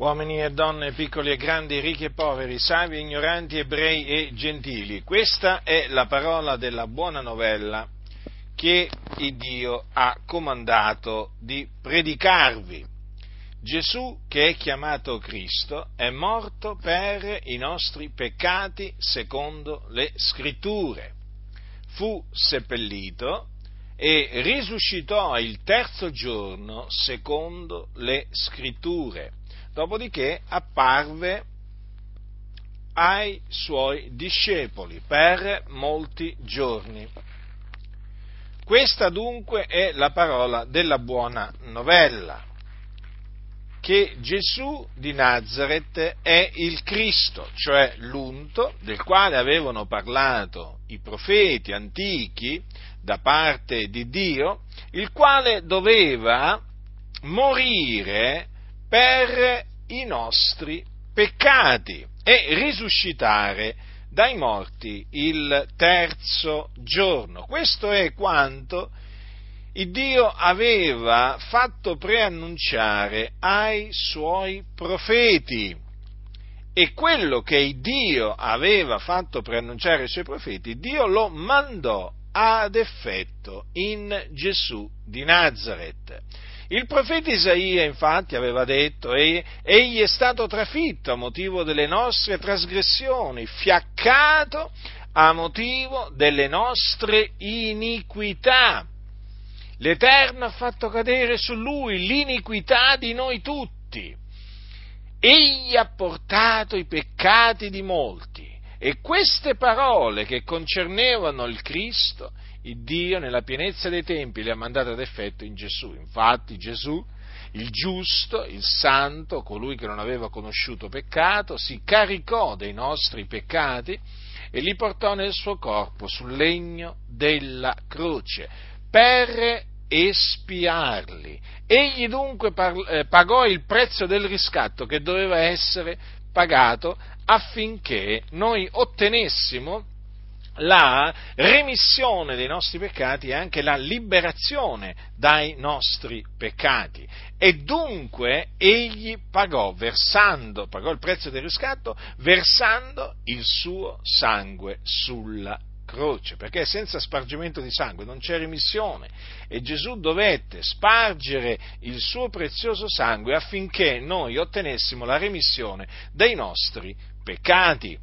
uomini e donne, piccoli e grandi, ricchi e poveri, savi e ignoranti, ebrei e gentili. Questa è la parola della buona novella che Dio ha comandato di predicarvi. Gesù, che è chiamato Cristo, è morto per i nostri peccati secondo le scritture. Fu seppellito e risuscitò il terzo giorno secondo le scritture dopodiché apparve ai suoi discepoli per molti giorni. Questa dunque è la parola della buona novella, che Gesù di Nazareth è il Cristo, cioè l'unto del quale avevano parlato i profeti antichi da parte di Dio, il quale doveva morire per i nostri peccati e risuscitare dai morti il terzo giorno. Questo è quanto il Dio aveva fatto preannunciare ai suoi profeti. E quello che il Dio aveva fatto preannunciare ai suoi profeti, Dio lo mandò ad effetto in Gesù di Nazareth. Il profeta Isaia infatti aveva detto, egli è stato trafitto a motivo delle nostre trasgressioni, fiaccato a motivo delle nostre iniquità. L'Eterno ha fatto cadere su lui l'iniquità di noi tutti. Egli ha portato i peccati di molti. E queste parole che concernevano il Cristo il Dio nella pienezza dei tempi le ha mandate ad effetto in Gesù. Infatti Gesù, il giusto, il santo, colui che non aveva conosciuto peccato, si caricò dei nostri peccati e li portò nel suo corpo sul legno della croce per espiarli. Egli dunque eh, pagò il prezzo del riscatto che doveva essere pagato affinché noi ottenessimo la remissione dei nostri peccati e anche la liberazione dai nostri peccati. E dunque egli pagò, versando, pagò il prezzo del riscatto, versando il suo sangue sulla croce, perché senza spargimento di sangue non c'è remissione. E Gesù dovette spargere il suo prezioso sangue affinché noi ottenessimo la remissione dei nostri peccati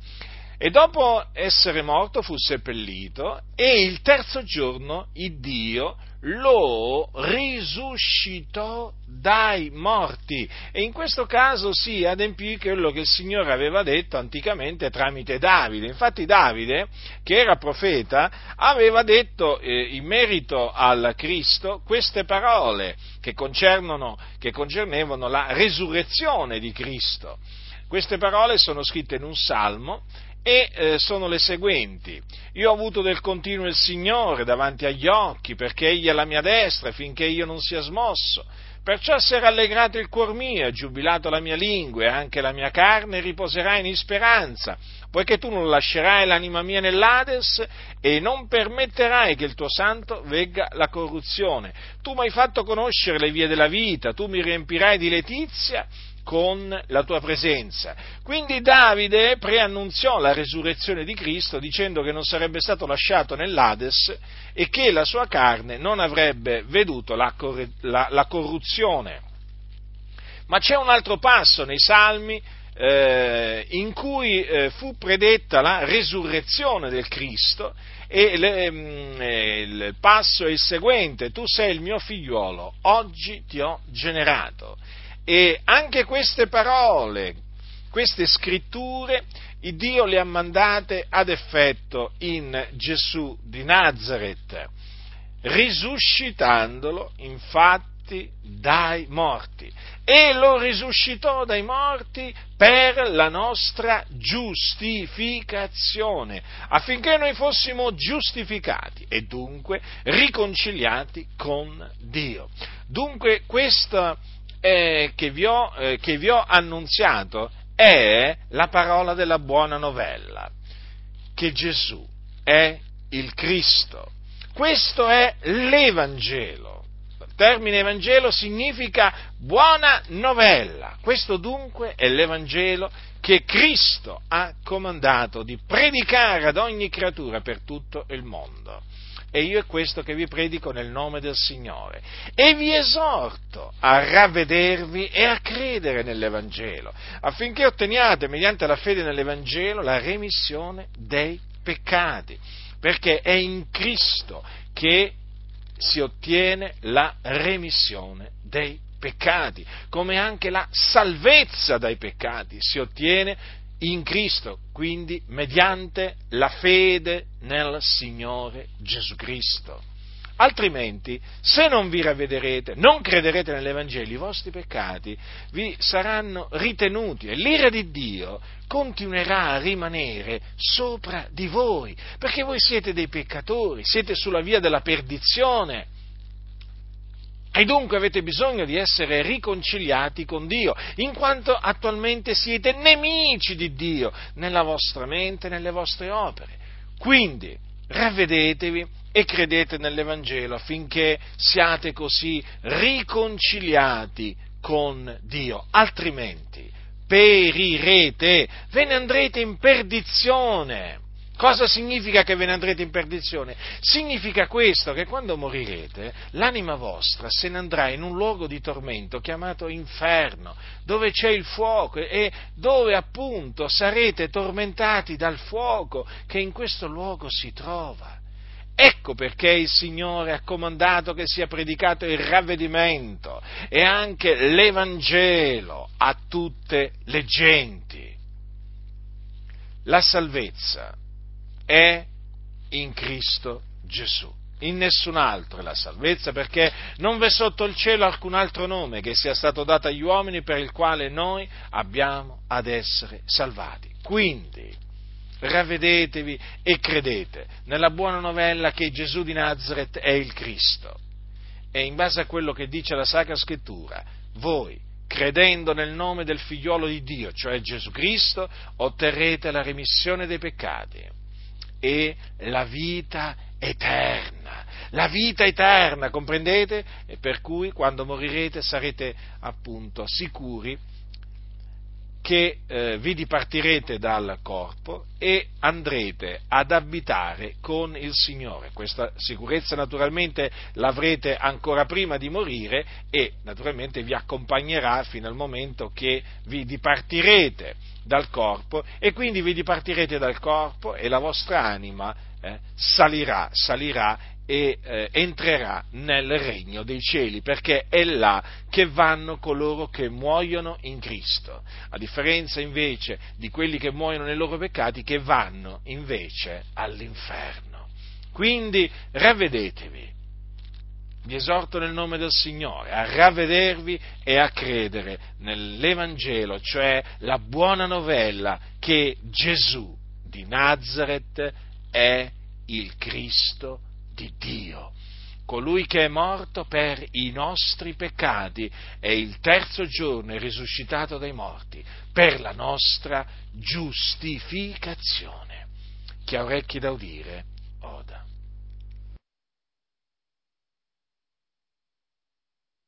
e dopo essere morto fu seppellito e il terzo giorno il Dio lo risuscitò dai morti e in questo caso si adempì quello che il Signore aveva detto anticamente tramite Davide. Infatti Davide, che era profeta, aveva detto eh, in merito al Cristo queste parole che, che concernevano la resurrezione di Cristo. Queste parole sono scritte in un salmo e eh, sono le seguenti. Io ho avuto del continuo il Signore davanti agli occhi, perché Egli è alla mia destra finché io non sia smosso. Perciò si è rallegrato il cuor mio, è giubilato la mia lingua e anche la mia carne riposerà in speranza, poiché tu non lascerai l'anima mia nell'Ades e non permetterai che il tuo santo vegga la corruzione. Tu mi hai fatto conoscere le vie della vita, tu mi riempirai di letizia con la tua presenza. Quindi Davide preannunziò la resurrezione di Cristo dicendo che non sarebbe stato lasciato nell'Ades e che la sua carne non avrebbe veduto la, la, la corruzione. Ma c'è un altro passo nei Salmi eh, in cui eh, fu predetta la resurrezione del Cristo e le, mm, eh, il passo è il seguente, tu sei il mio figliuolo, oggi ti ho generato. E anche queste parole, queste scritture, Dio le ha mandate ad effetto in Gesù di Nazareth, risuscitandolo infatti dai morti. E lo risuscitò dai morti per la nostra giustificazione, affinché noi fossimo giustificati e dunque riconciliati con Dio. Dunque questa eh, che, vi ho, eh, che vi ho annunziato è la parola della buona novella, che Gesù è il Cristo. Questo è l'Evangelo. termine Evangelo significa buona novella. Questo dunque è l'Evangelo che Cristo ha comandato di predicare ad ogni creatura per tutto il mondo. E io è questo che vi predico nel nome del Signore. E vi esorto a ravvedervi e a credere nell'Evangelo, affinché otteniate, mediante la fede nell'Evangelo, la remissione dei peccati. Perché è in Cristo che si ottiene la remissione dei peccati, come anche la salvezza dai peccati si ottiene in Cristo, quindi mediante la fede nel Signore Gesù Cristo. Altrimenti, se non vi ravvederete, non crederete nell'Evangelo, i vostri peccati vi saranno ritenuti e l'ira di Dio continuerà a rimanere sopra di voi, perché voi siete dei peccatori, siete sulla via della perdizione. E dunque avete bisogno di essere riconciliati con Dio, in quanto attualmente siete nemici di Dio nella vostra mente e nelle vostre opere. Quindi ravvedetevi e credete nell'Evangelo affinché siate così riconciliati con Dio, altrimenti perirete, ve ne andrete in perdizione. Cosa significa che ve ne andrete in perdizione? Significa questo, che quando morirete, l'anima vostra se ne andrà in un luogo di tormento chiamato inferno, dove c'è il fuoco e dove appunto sarete tormentati dal fuoco che in questo luogo si trova. Ecco perché il Signore ha comandato che sia predicato il ravvedimento e anche l'Evangelo a tutte le genti. La salvezza è in Cristo Gesù. In nessun altro è la salvezza, perché non v'è sotto il cielo alcun altro nome che sia stato dato agli uomini per il quale noi abbiamo ad essere salvati. Quindi, ravvedetevi e credete nella buona novella che Gesù di Nazareth è il Cristo. E in base a quello che dice la Sacra Scrittura, voi, credendo nel nome del figliuolo di Dio, cioè Gesù Cristo, otterrete la remissione dei peccati e la vita eterna. La vita eterna, comprendete? E per cui quando morirete sarete appunto sicuri che eh, vi dipartirete dal corpo e andrete ad abitare con il Signore. Questa sicurezza naturalmente l'avrete ancora prima di morire e naturalmente vi accompagnerà fino al momento che vi dipartirete dal corpo e quindi vi dipartirete dal corpo e la vostra anima eh, salirà, salirà e eh, entrerà nel regno dei cieli, perché è là che vanno coloro che muoiono in Cristo, a differenza invece di quelli che muoiono nei loro peccati che vanno invece all'inferno. Quindi ravvedetevi, vi esorto nel nome del Signore a ravvedervi e a credere nell'Evangelo, cioè la buona novella che Gesù di Nazareth è il Cristo di Dio, colui che è morto per i nostri peccati e il terzo giorno è risuscitato dai morti per la nostra giustificazione. Chi ha orecchi da udire, oda.